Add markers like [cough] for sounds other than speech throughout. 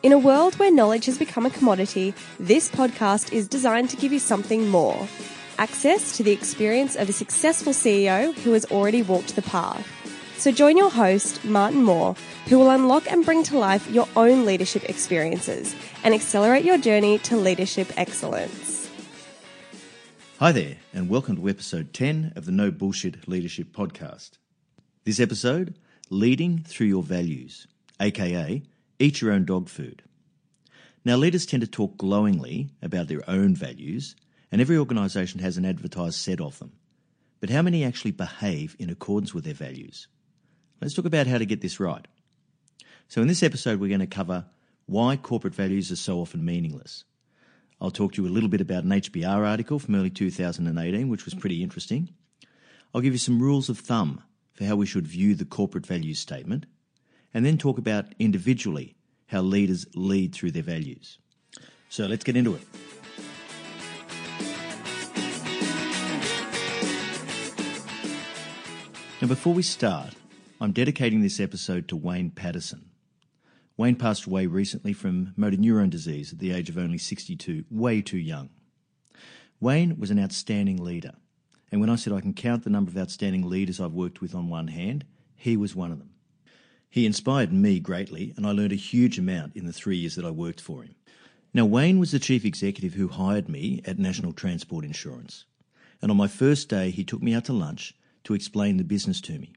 In a world where knowledge has become a commodity, this podcast is designed to give you something more access to the experience of a successful CEO who has already walked the path. So join your host, Martin Moore, who will unlock and bring to life your own leadership experiences and accelerate your journey to leadership excellence. Hi there, and welcome to episode 10 of the No Bullshit Leadership Podcast. This episode, Leading Through Your Values, aka Eat Your Own Dog Food. Now, leaders tend to talk glowingly about their own values, and every organisation has an advertised set of them. But how many actually behave in accordance with their values? Let's talk about how to get this right. So, in this episode, we're going to cover why corporate values are so often meaningless. I'll talk to you a little bit about an HBR article from early 2018, which was pretty interesting. I'll give you some rules of thumb for how we should view the corporate values statement, and then talk about individually how leaders lead through their values. So let's get into it. Now, before we start, I'm dedicating this episode to Wayne Patterson. Wayne passed away recently from motor neurone disease at the age of only 62, way too young. Wayne was an outstanding leader, and when I said I can count the number of outstanding leaders I've worked with on one hand, he was one of them. He inspired me greatly, and I learned a huge amount in the three years that I worked for him. Now, Wayne was the chief executive who hired me at National Transport Insurance, and on my first day, he took me out to lunch to explain the business to me.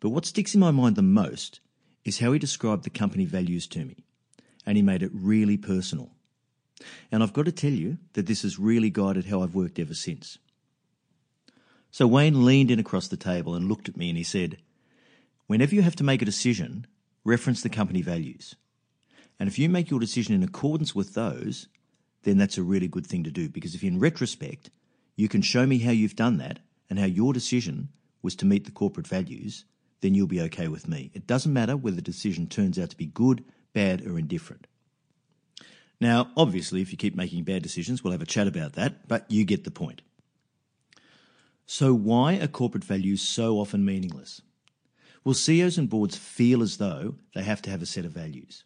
But what sticks in my mind the most is how he described the company values to me, and he made it really personal. And I've got to tell you that this has really guided how I've worked ever since. So Wayne leaned in across the table and looked at me and he said, Whenever you have to make a decision, reference the company values. And if you make your decision in accordance with those, then that's a really good thing to do because if in retrospect you can show me how you've done that and how your decision was to meet the corporate values, then you'll be okay with me. It doesn't matter whether the decision turns out to be good, bad, or indifferent. Now, obviously, if you keep making bad decisions, we'll have a chat about that, but you get the point. So, why are corporate values so often meaningless? Well, CEOs and boards feel as though they have to have a set of values,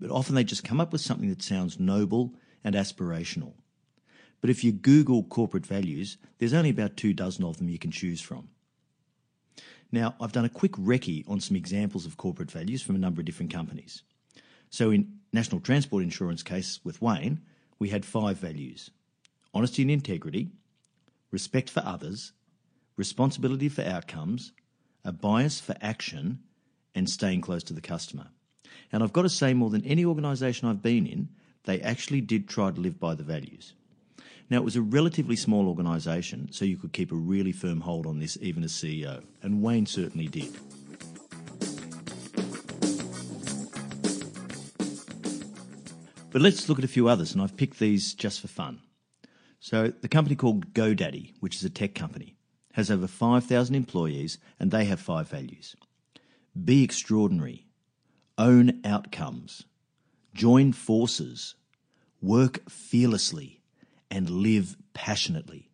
but often they just come up with something that sounds noble and aspirational. But if you Google corporate values, there's only about two dozen of them you can choose from. Now, I've done a quick recce on some examples of corporate values from a number of different companies. So, in National Transport Insurance case with Wayne, we had five values honesty and integrity, respect for others, responsibility for outcomes, a bias for action, and staying close to the customer. And I've got to say, more than any organisation I've been in, they actually did try to live by the values. Now, it was a relatively small organisation, so you could keep a really firm hold on this even as CEO, and Wayne certainly did. But let's look at a few others, and I've picked these just for fun. So, the company called GoDaddy, which is a tech company, has over 5,000 employees and they have five values be extraordinary, own outcomes, join forces, work fearlessly, and live passionately.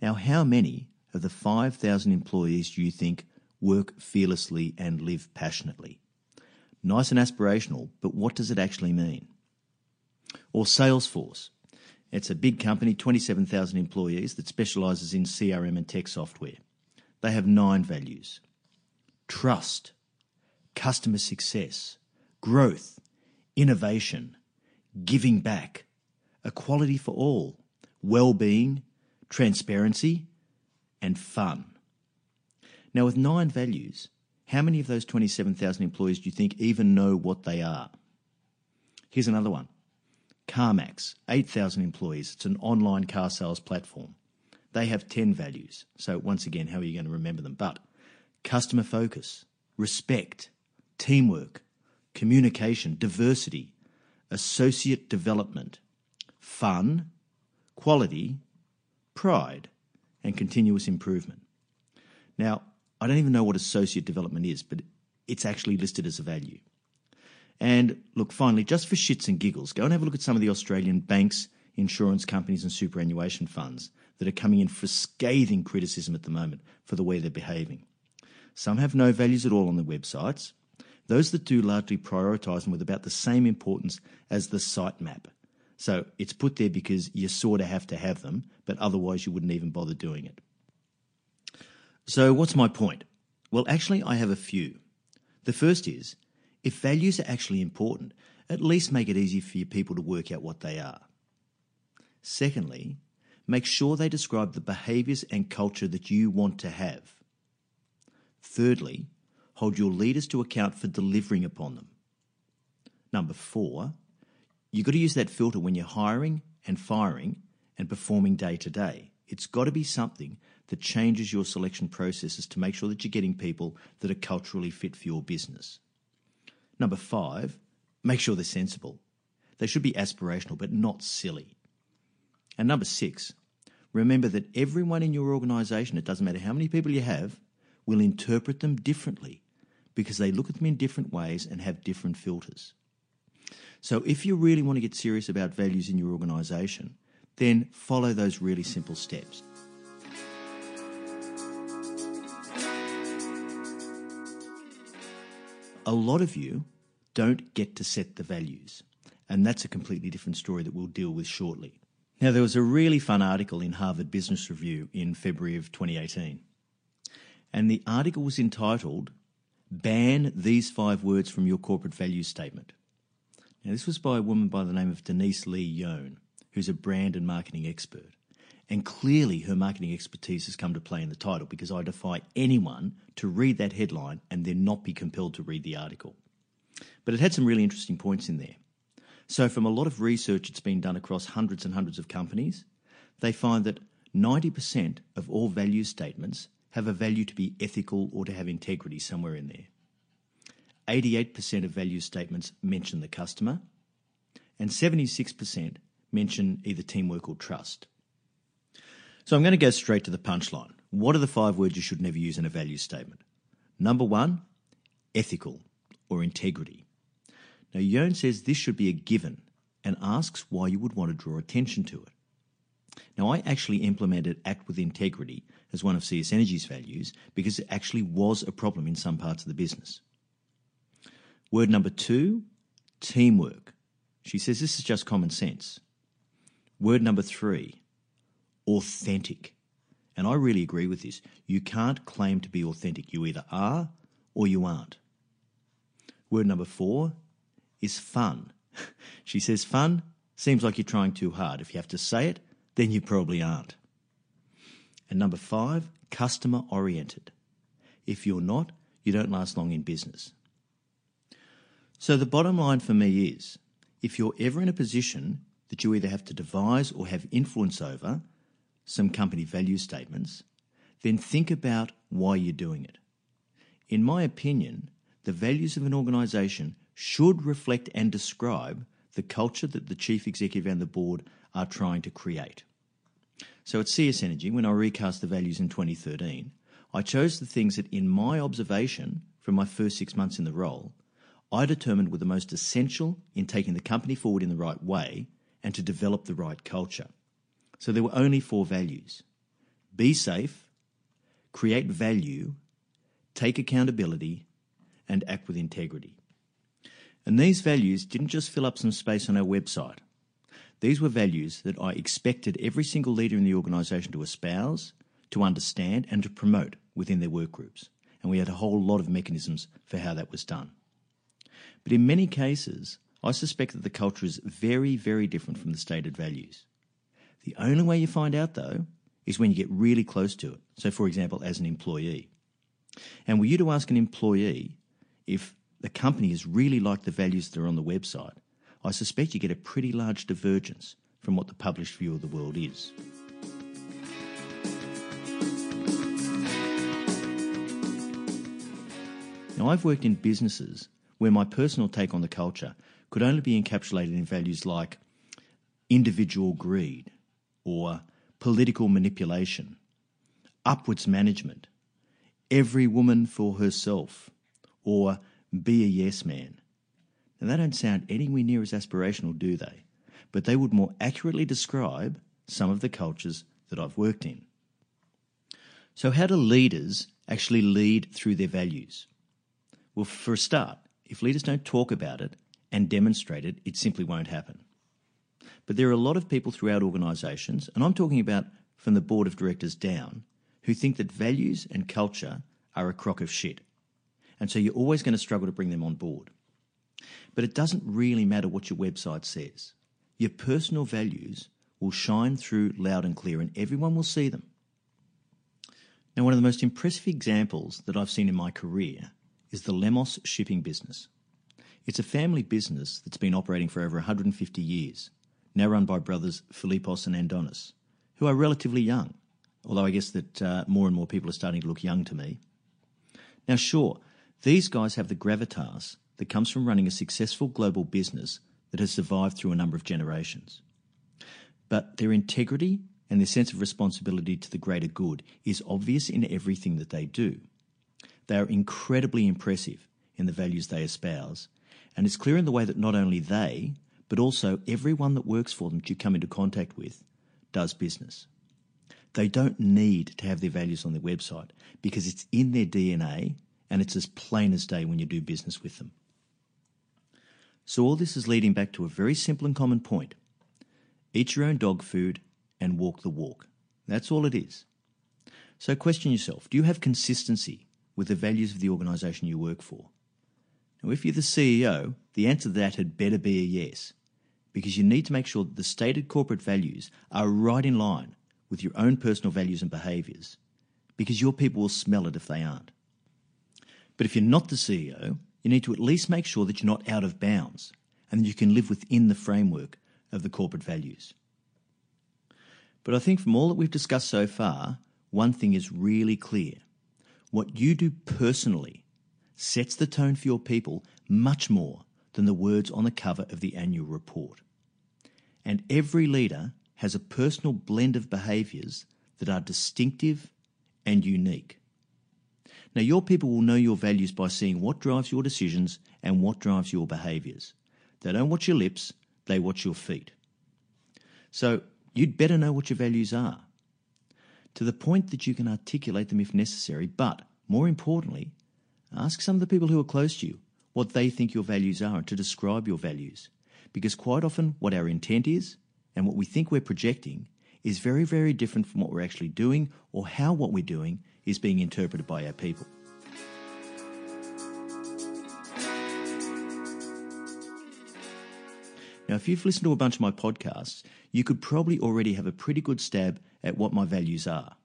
Now, how many of the 5,000 employees do you think work fearlessly and live passionately? Nice and aspirational, but what does it actually mean? Or Salesforce. It's a big company, 27,000 employees, that specialises in CRM and tech software. They have nine values trust, customer success, growth, innovation, giving back, equality for all, well being, transparency, and fun. Now, with nine values, how many of those 27,000 employees do you think even know what they are? Here's another one CarMax, 8,000 employees. It's an online car sales platform. They have 10 values. So, once again, how are you going to remember them? But customer focus, respect, teamwork, communication, diversity, associate development, fun, quality, pride, and continuous improvement. Now, I don't even know what associate development is, but it's actually listed as a value. And look, finally, just for shits and giggles, go and have a look at some of the Australian banks, insurance companies, and superannuation funds that are coming in for scathing criticism at the moment for the way they're behaving. Some have no values at all on their websites. Those that do largely prioritise them with about the same importance as the sitemap. So it's put there because you sort of have to have them, but otherwise you wouldn't even bother doing it. So, what's my point? Well, actually, I have a few. The first is if values are actually important, at least make it easy for your people to work out what they are. Secondly, make sure they describe the behaviours and culture that you want to have. Thirdly, hold your leaders to account for delivering upon them. Number four, you've got to use that filter when you're hiring and firing and performing day to day. It's got to be something that changes your selection processes to make sure that you're getting people that are culturally fit for your business. Number five, make sure they're sensible. They should be aspirational, but not silly. And number six, remember that everyone in your organisation, it doesn't matter how many people you have, will interpret them differently because they look at them in different ways and have different filters. So if you really want to get serious about values in your organisation, then follow those really simple steps. A lot of you don't get to set the values. And that's a completely different story that we'll deal with shortly. Now, there was a really fun article in Harvard Business Review in February of 2018. And the article was entitled, Ban These Five Words from Your Corporate Value Statement. Now, this was by a woman by the name of Denise Lee Yohn, who's a brand and marketing expert. And clearly, her marketing expertise has come to play in the title because I defy anyone to read that headline and then not be compelled to read the article. But it had some really interesting points in there. So, from a lot of research that's been done across hundreds and hundreds of companies, they find that 90% of all value statements have a value to be ethical or to have integrity somewhere in there. 88% of value statements mention the customer, and 76% mention either teamwork or trust. So I'm going to go straight to the punchline. What are the five words you should never use in a value statement? Number one, ethical or integrity. Now, Yohn says this should be a given and asks why you would want to draw attention to it. Now, I actually implemented Act with Integrity as one of CS Energy's values because it actually was a problem in some parts of the business. Word number two, teamwork. She says this is just common sense. Word number three, authentic. And I really agree with this. You can't claim to be authentic. You either are or you aren't. Word number four is fun. [laughs] she says fun seems like you're trying too hard. If you have to say it, then you probably aren't. And number five, customer oriented. If you're not, you don't last long in business. So the bottom line for me is if you're ever in a position that you either have to devise or have influence over some company value statements, then think about why you're doing it. In my opinion, the values of an organisation should reflect and describe the culture that the chief executive and the board are trying to create. So at CS Energy, when I recast the values in 2013, I chose the things that, in my observation from my first six months in the role, I determined were the most essential in taking the company forward in the right way and to develop the right culture. So there were only four values be safe, create value, take accountability, and act with integrity. And these values didn't just fill up some space on our website. These were values that I expected every single leader in the organisation to espouse, to understand, and to promote within their work groups. And we had a whole lot of mechanisms for how that was done. But in many cases, I suspect that the culture is very, very different from the stated values. The only way you find out, though, is when you get really close to it. So, for example, as an employee. And were you to ask an employee if the company is really like the values that are on the website, I suspect you get a pretty large divergence from what the published view of the world is. Now, I've worked in businesses where my personal take on the culture could only be encapsulated in values like individual greed or political manipulation, upwards management, every woman for herself, or be a yes man. Now, they don't sound anywhere near as aspirational, do they? But they would more accurately describe some of the cultures that I've worked in. So, how do leaders actually lead through their values? Well, for a start, if leaders don't talk about it and demonstrate it, it simply won't happen. But there are a lot of people throughout organisations, and I'm talking about from the board of directors down, who think that values and culture are a crock of shit. And so you're always going to struggle to bring them on board. But it doesn't really matter what your website says. Your personal values will shine through loud and clear, and everyone will see them. Now, one of the most impressive examples that I've seen in my career is the Lemos shipping business. It's a family business that's been operating for over 150 years, now run by brothers Philippos and Andonis, who are relatively young, although I guess that uh, more and more people are starting to look young to me. Now, sure, these guys have the gravitas that comes from running a successful global business that has survived through a number of generations. But their integrity and their sense of responsibility to the greater good is obvious in everything that they do. They are incredibly impressive in the values they espouse, and it's clear in the way that not only they, but also everyone that works for them that you come into contact with does business. They don't need to have their values on their website because it's in their DNA and it's as plain as day when you do business with them. So, all this is leading back to a very simple and common point eat your own dog food and walk the walk. That's all it is. So, question yourself do you have consistency with the values of the organisation you work for? Now, if you're the CEO, the answer to that had better be a yes, because you need to make sure that the stated corporate values are right in line with your own personal values and behaviours, because your people will smell it if they aren't. But if you're not the CEO, you need to at least make sure that you're not out of bounds and that you can live within the framework of the corporate values. But I think from all that we've discussed so far, one thing is really clear. What you do personally sets the tone for your people much more than the words on the cover of the annual report. And every leader has a personal blend of behaviours that are distinctive and unique. Now, your people will know your values by seeing what drives your decisions and what drives your behaviours. They don't watch your lips, they watch your feet. So, you'd better know what your values are to the point that you can articulate them if necessary, but more importantly, ask some of the people who are close to you what they think your values are and to describe your values. Because quite often, what our intent is and what we think we're projecting is very, very different from what we're actually doing or how what we're doing is being interpreted by our people. Now, if you've listened to a bunch of my podcasts, you could probably already have a pretty good stab at what my values are.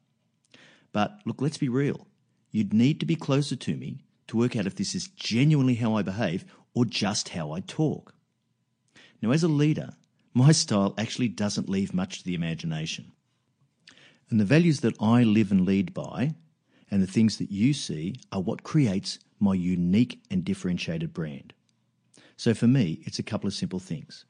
But look, let's be real. You'd need to be closer to me to work out if this is genuinely how I behave or just how I talk. Now, as a leader, my style actually doesn't leave much to the imagination. And the values that I live and lead by, and the things that you see, are what creates my unique and differentiated brand. So for me, it's a couple of simple things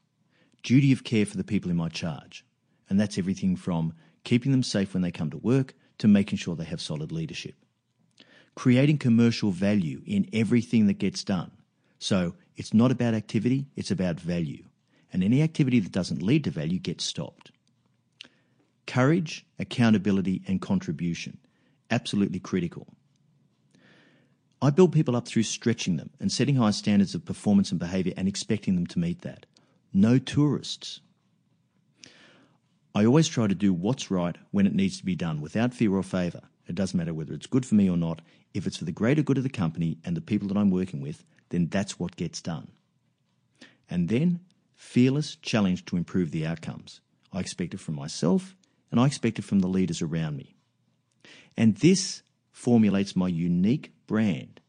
duty of care for the people in my charge. And that's everything from keeping them safe when they come to work to making sure they have solid leadership. Creating commercial value in everything that gets done. So it's not about activity, it's about value. And any activity that doesn't lead to value gets stopped. Courage, accountability, and contribution. Absolutely critical. I build people up through stretching them and setting high standards of performance and behaviour and expecting them to meet that. No tourists. I always try to do what's right when it needs to be done without fear or favour. It doesn't matter whether it's good for me or not. If it's for the greater good of the company and the people that I'm working with, then that's what gets done. And then, fearless challenge to improve the outcomes. I expect it from myself and I expect it from the leaders around me. And this formulates my unique brand.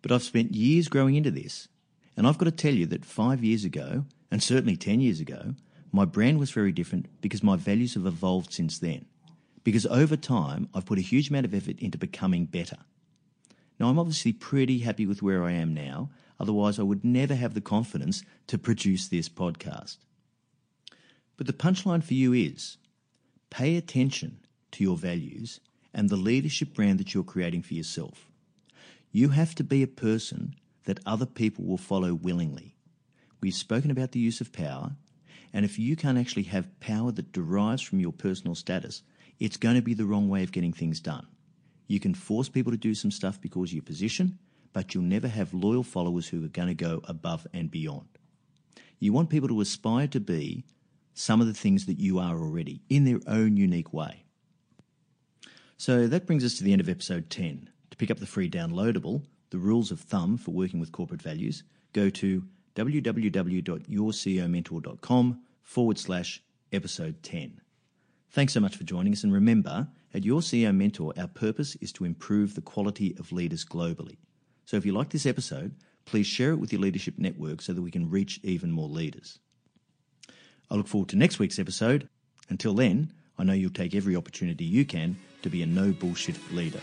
But I've spent years growing into this, and I've got to tell you that five years ago, and certainly 10 years ago, my brand was very different because my values have evolved since then. Because over time, I've put a huge amount of effort into becoming better. Now, I'm obviously pretty happy with where I am now, otherwise, I would never have the confidence to produce this podcast. But the punchline for you is pay attention to your values and the leadership brand that you're creating for yourself. You have to be a person that other people will follow willingly. We've spoken about the use of power, and if you can't actually have power that derives from your personal status, it's going to be the wrong way of getting things done. You can force people to do some stuff because of your position, but you'll never have loyal followers who are going to go above and beyond. You want people to aspire to be some of the things that you are already in their own unique way. So that brings us to the end of episode 10. To pick up the free downloadable, The Rules of Thumb for Working with Corporate Values, go to www.yourceomentor.com forward slash episode 10. Thanks so much for joining us, and remember, at Your CEO Mentor, our purpose is to improve the quality of leaders globally. So if you like this episode, please share it with your leadership network so that we can reach even more leaders. I look forward to next week's episode. Until then, I know you'll take every opportunity you can to be a no bullshit leader.